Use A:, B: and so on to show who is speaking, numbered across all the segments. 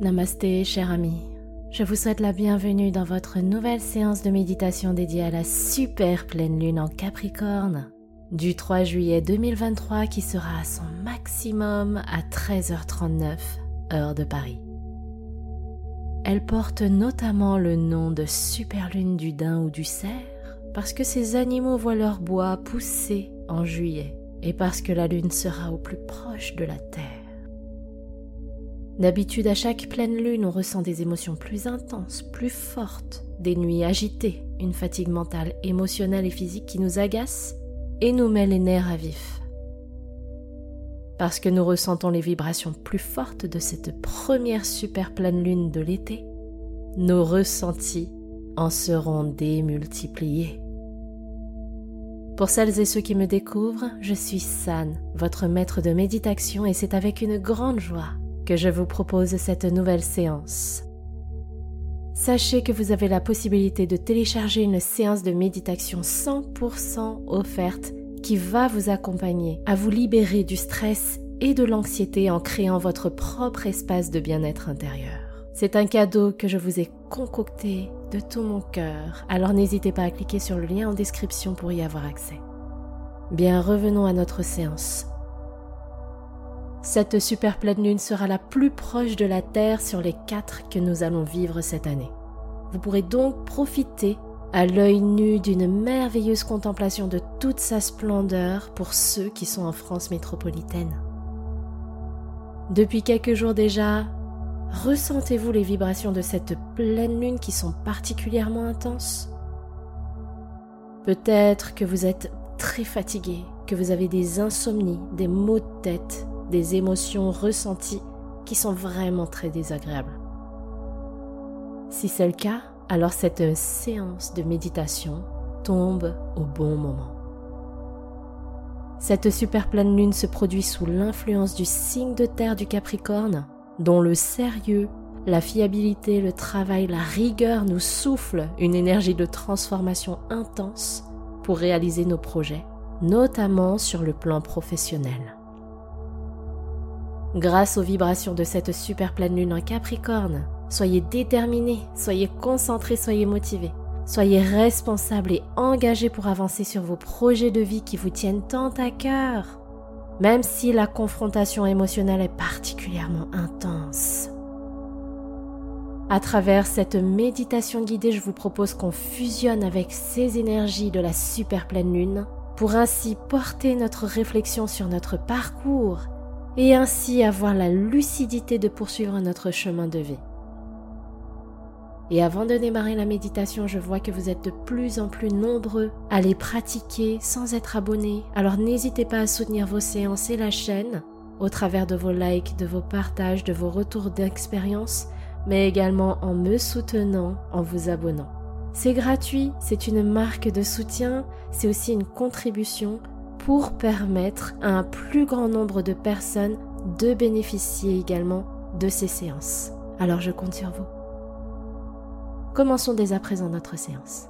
A: Namasté, cher ami. Je vous souhaite la bienvenue dans votre nouvelle séance de méditation dédiée à la super pleine lune en Capricorne du 3 juillet 2023 qui sera à son maximum à 13h39 heure de Paris. Elle porte notamment le nom de super lune du daim ou du cerf parce que ces animaux voient leur bois pousser en juillet et parce que la lune sera au plus proche de la Terre. D'habitude, à chaque pleine lune, on ressent des émotions plus intenses, plus fortes, des nuits agitées, une fatigue mentale, émotionnelle et physique qui nous agace et nous met les nerfs à vif. Parce que nous ressentons les vibrations plus fortes de cette première super pleine lune de l'été, nos ressentis en seront démultipliés. Pour celles et ceux qui me découvrent, je suis San, votre maître de méditation, et c'est avec une grande joie que je vous propose cette nouvelle séance. Sachez que vous avez la possibilité de télécharger une séance de méditation 100% offerte qui va vous accompagner à vous libérer du stress et de l'anxiété en créant votre propre espace de bien-être intérieur. C'est un cadeau que je vous ai concocté de tout mon cœur, alors n'hésitez pas à cliquer sur le lien en description pour y avoir accès. Bien, revenons à notre séance. Cette super pleine lune sera la plus proche de la Terre sur les quatre que nous allons vivre cette année. Vous pourrez donc profiter à l'œil nu d'une merveilleuse contemplation de toute sa splendeur pour ceux qui sont en France métropolitaine. Depuis quelques jours déjà, ressentez-vous les vibrations de cette pleine lune qui sont particulièrement intenses? Peut-être que vous êtes très fatigué, que vous avez des insomnies, des maux de tête, des émotions ressenties qui sont vraiment très désagréables. Si c'est le cas, alors cette séance de méditation tombe au bon moment. Cette super pleine lune se produit sous l'influence du signe de terre du Capricorne, dont le sérieux, la fiabilité, le travail, la rigueur nous soufflent une énergie de transformation intense pour réaliser nos projets, notamment sur le plan professionnel. Grâce aux vibrations de cette super pleine lune en Capricorne, soyez déterminés, soyez concentrés, soyez motivés. Soyez responsables et engagés pour avancer sur vos projets de vie qui vous tiennent tant à cœur, même si la confrontation émotionnelle est particulièrement intense. À travers cette méditation guidée, je vous propose qu'on fusionne avec ces énergies de la super pleine lune pour ainsi porter notre réflexion sur notre parcours et ainsi avoir la lucidité de poursuivre notre chemin de vie. Et avant de démarrer la méditation, je vois que vous êtes de plus en plus nombreux à les pratiquer sans être abonnés. Alors n'hésitez pas à soutenir vos séances et la chaîne au travers de vos likes, de vos partages, de vos retours d'expérience, mais également en me soutenant, en vous abonnant. C'est gratuit, c'est une marque de soutien, c'est aussi une contribution pour permettre à un plus grand nombre de personnes de bénéficier également de ces séances. Alors je compte sur vous. Commençons dès à présent notre séance.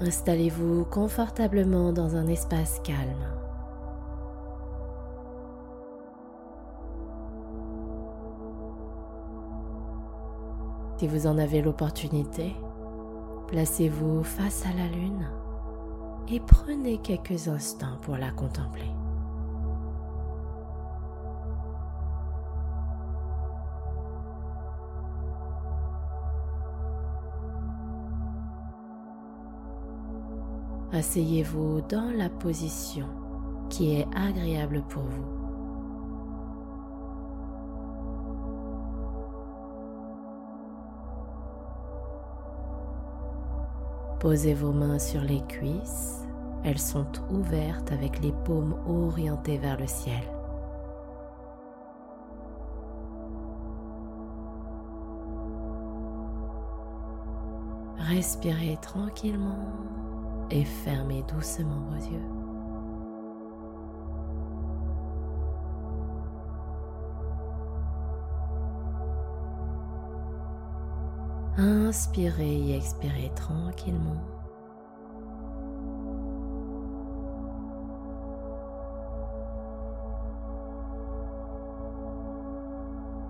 A: Installez-vous confortablement dans un espace calme. Si vous en avez l'opportunité, Placez-vous face à la lune et prenez quelques instants pour la contempler. Asseyez-vous dans la position qui est agréable pour vous. Posez vos mains sur les cuisses, elles sont ouvertes avec les paumes orientées vers le ciel. Respirez tranquillement et fermez doucement vos yeux. Inspirez et expirez tranquillement.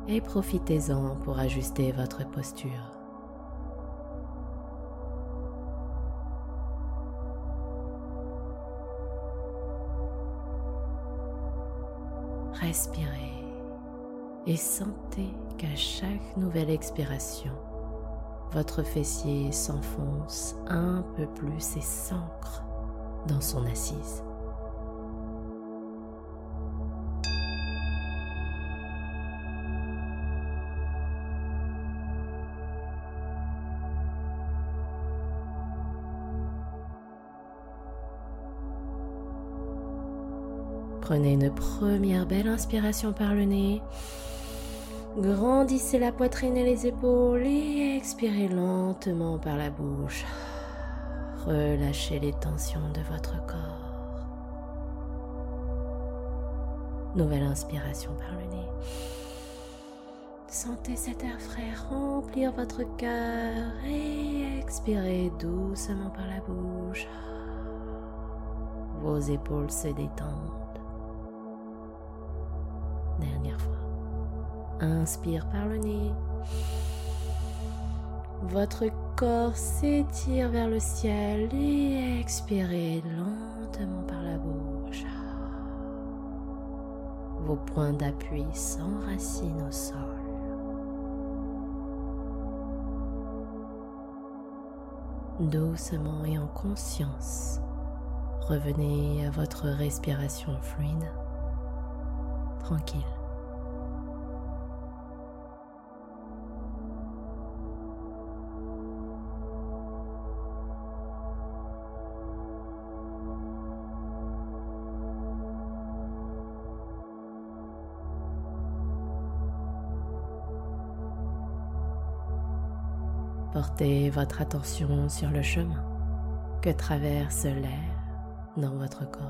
A: et profitez-en pour ajuster votre posture. Respirez et sentez qu'à chaque nouvelle expiration, votre fessier s'enfonce un peu plus et s'ancre dans son assise. Prenez une première belle inspiration par le nez. Grandissez la poitrine et les épaules et expirez lentement par la bouche. Relâchez les tensions de votre corps. Nouvelle inspiration par le nez. Sentez cet air frais remplir votre cœur et expirez doucement par la bouche. Vos épaules se détendent. Inspire par le nez. Votre corps s'étire vers le ciel et expirez lentement par la bouche. Vos points d'appui s'enracinent au sol. Doucement et en conscience, revenez à votre respiration fluide tranquille. Portez votre attention sur le chemin que traverse l'air dans votre corps.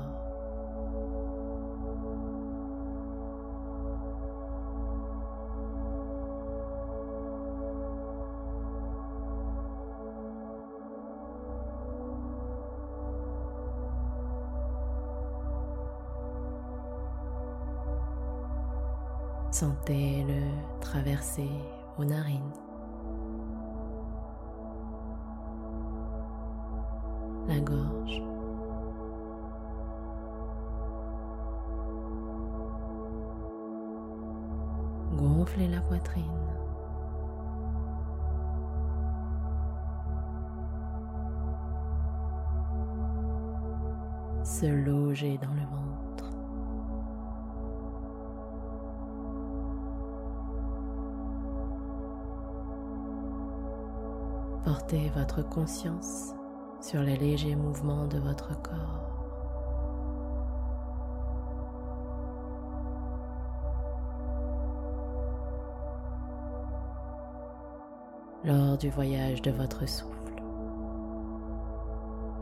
A: Sentez-le traverser vos narines, la gorge, gonfler la poitrine. se loger dans le ventre. Portez votre conscience sur les légers mouvements de votre corps. Lors du voyage de votre souffle,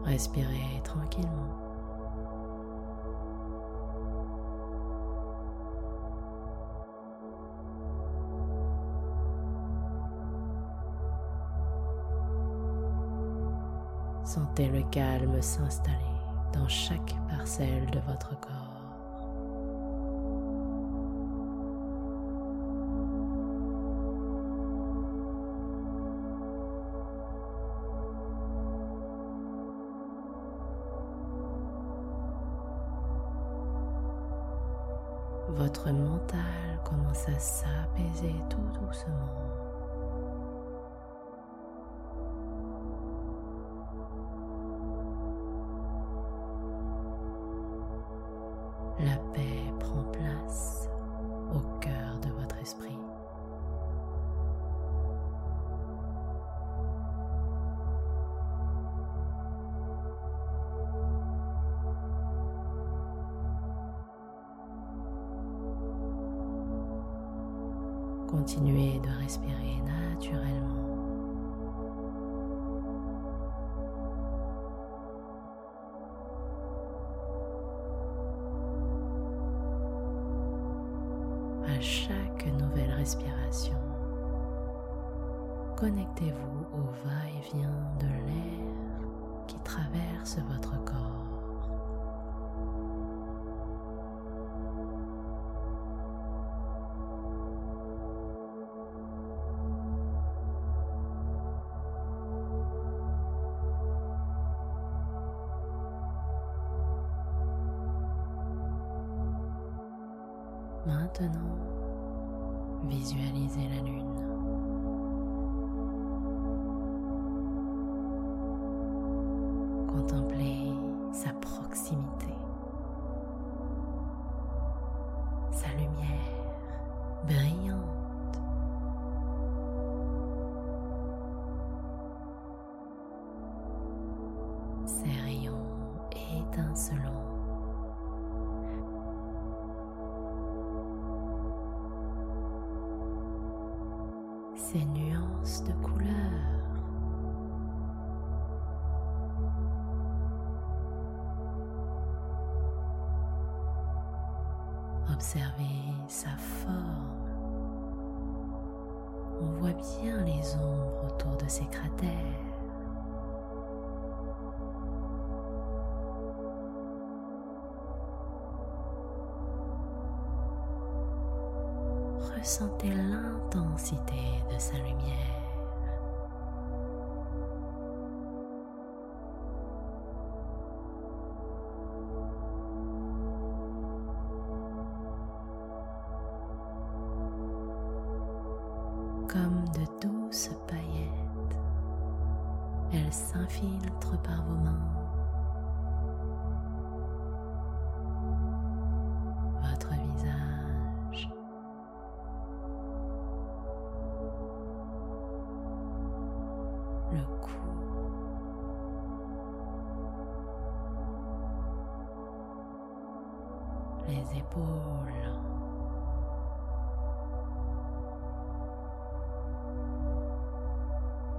A: respirez tranquillement. Sentez le calme s'installer dans chaque parcelle de votre corps. Votre mental commence à s'apaiser tout doucement. Continuez de respirer naturellement. Maintenant, visualisez la lune. Ses nuances de couleurs. Observez sa forme. On voit bien les ombres autour de ses cratères. Ressentez l'intensité de sa lumière. comme de douces paillettes. Elles s'infiltrent par vos mains. Épaules.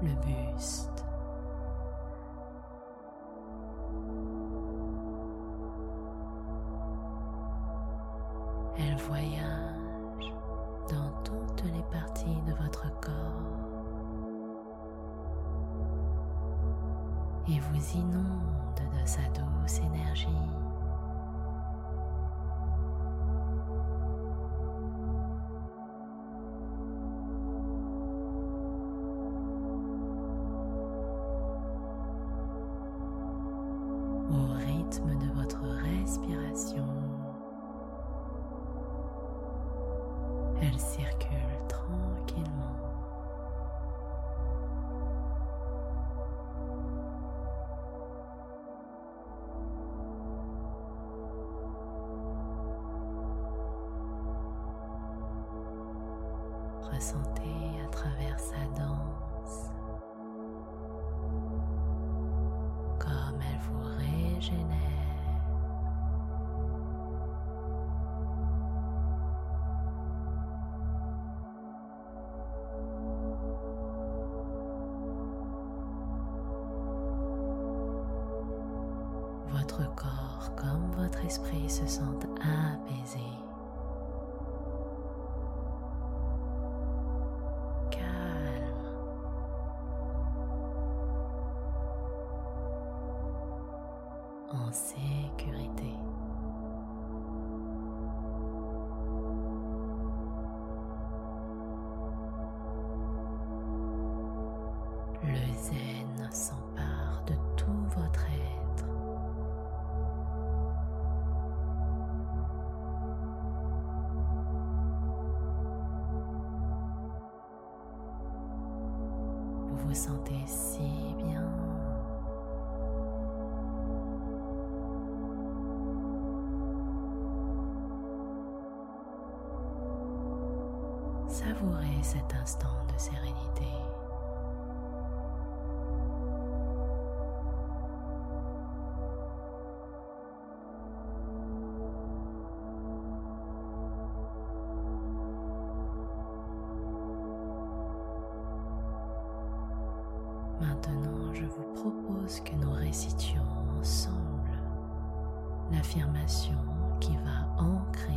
A: le buste. De votre respiration. Elle circule Votre corps comme votre esprit se sentent apaisés. Sentez si bien. Maintenant, je vous propose que nous récitions ensemble l'affirmation qui va ancrer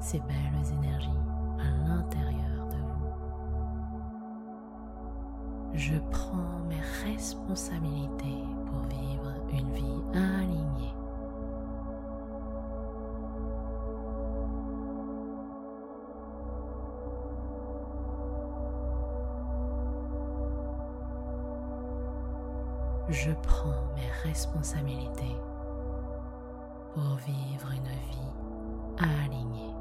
A: ces belles énergies à l'intérieur de vous. Je prends mes responsabilités pour vivre une vie alignée. je prends mes responsabilités pour vivre une vie alignée.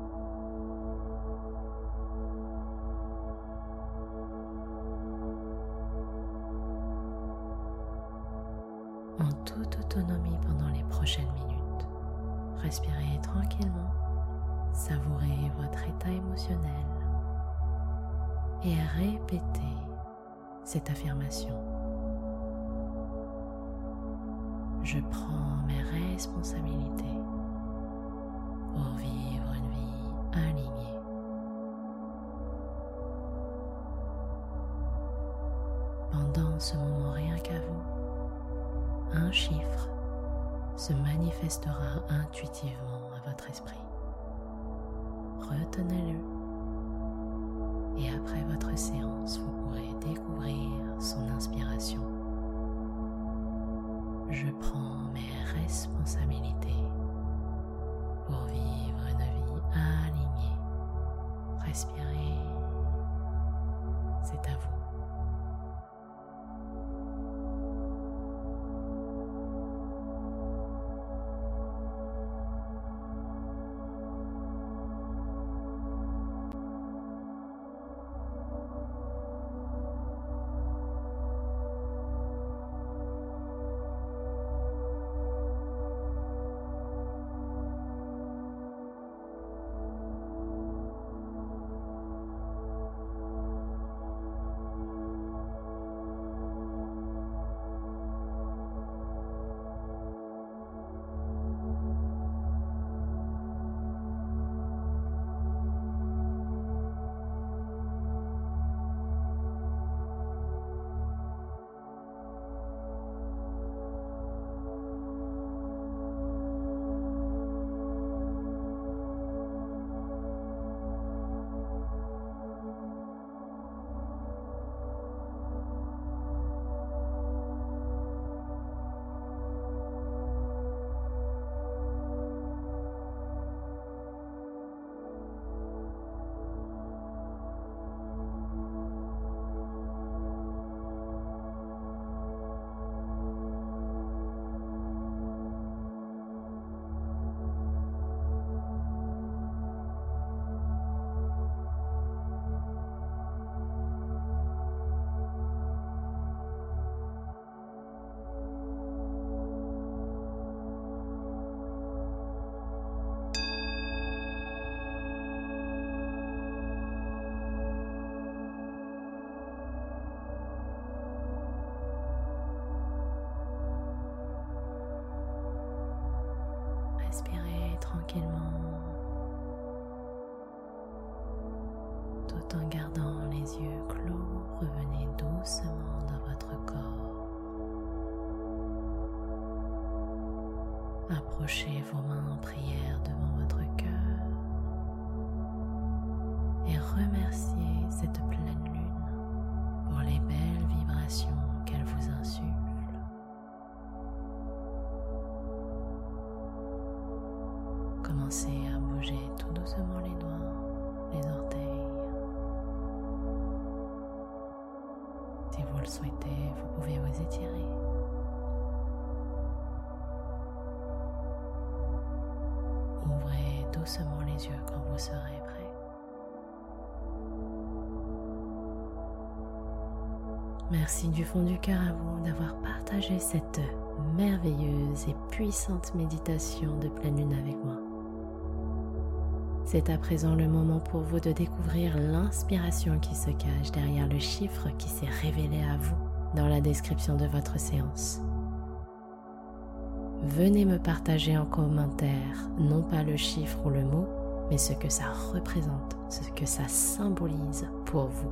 A: En toute autonomie pendant les prochaines minutes, respirez tranquillement, savourez votre état émotionnel et répétez cette affirmation. Je prends mes responsabilités pour vivre une vie alignée. Pendant ce moment rien qu'à vous, un chiffre se manifestera intuitivement à votre esprit. Retenez-le et après votre séance, vous pourrez découvrir son inspiration. Je prends mes responsabilités pour vivre tout en gardant les yeux clos. Revenez doucement dans votre corps. Approchez vos mains en prière devant serez prêt. Merci du fond du cœur à vous d'avoir partagé cette merveilleuse et puissante méditation de pleine lune avec moi. C'est à présent le moment pour vous de découvrir l'inspiration qui se cache derrière le chiffre qui s'est révélé à vous dans la description de votre séance. Venez me partager en commentaire non pas le chiffre ou le mot, mais ce que ça représente, ce que ça symbolise pour vous.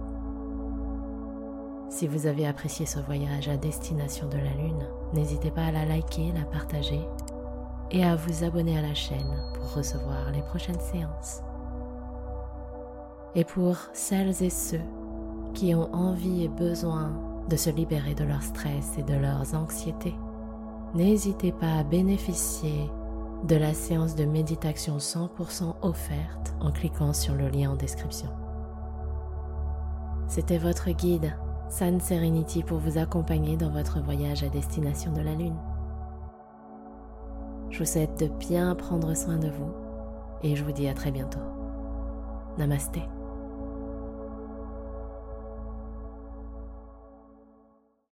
A: Si vous avez apprécié ce voyage à destination de la Lune, n'hésitez pas à la liker, la partager et à vous abonner à la chaîne pour recevoir les prochaines séances. Et pour celles et ceux qui ont envie et besoin de se libérer de leur stress et de leurs anxiétés, n'hésitez pas à bénéficier de la séance de méditation 100% offerte en cliquant sur le lien en description. C'était votre guide, San Serenity, pour vous accompagner dans votre voyage à destination de la Lune. Je vous souhaite de bien prendre soin de vous et je vous dis à très bientôt. Namasté.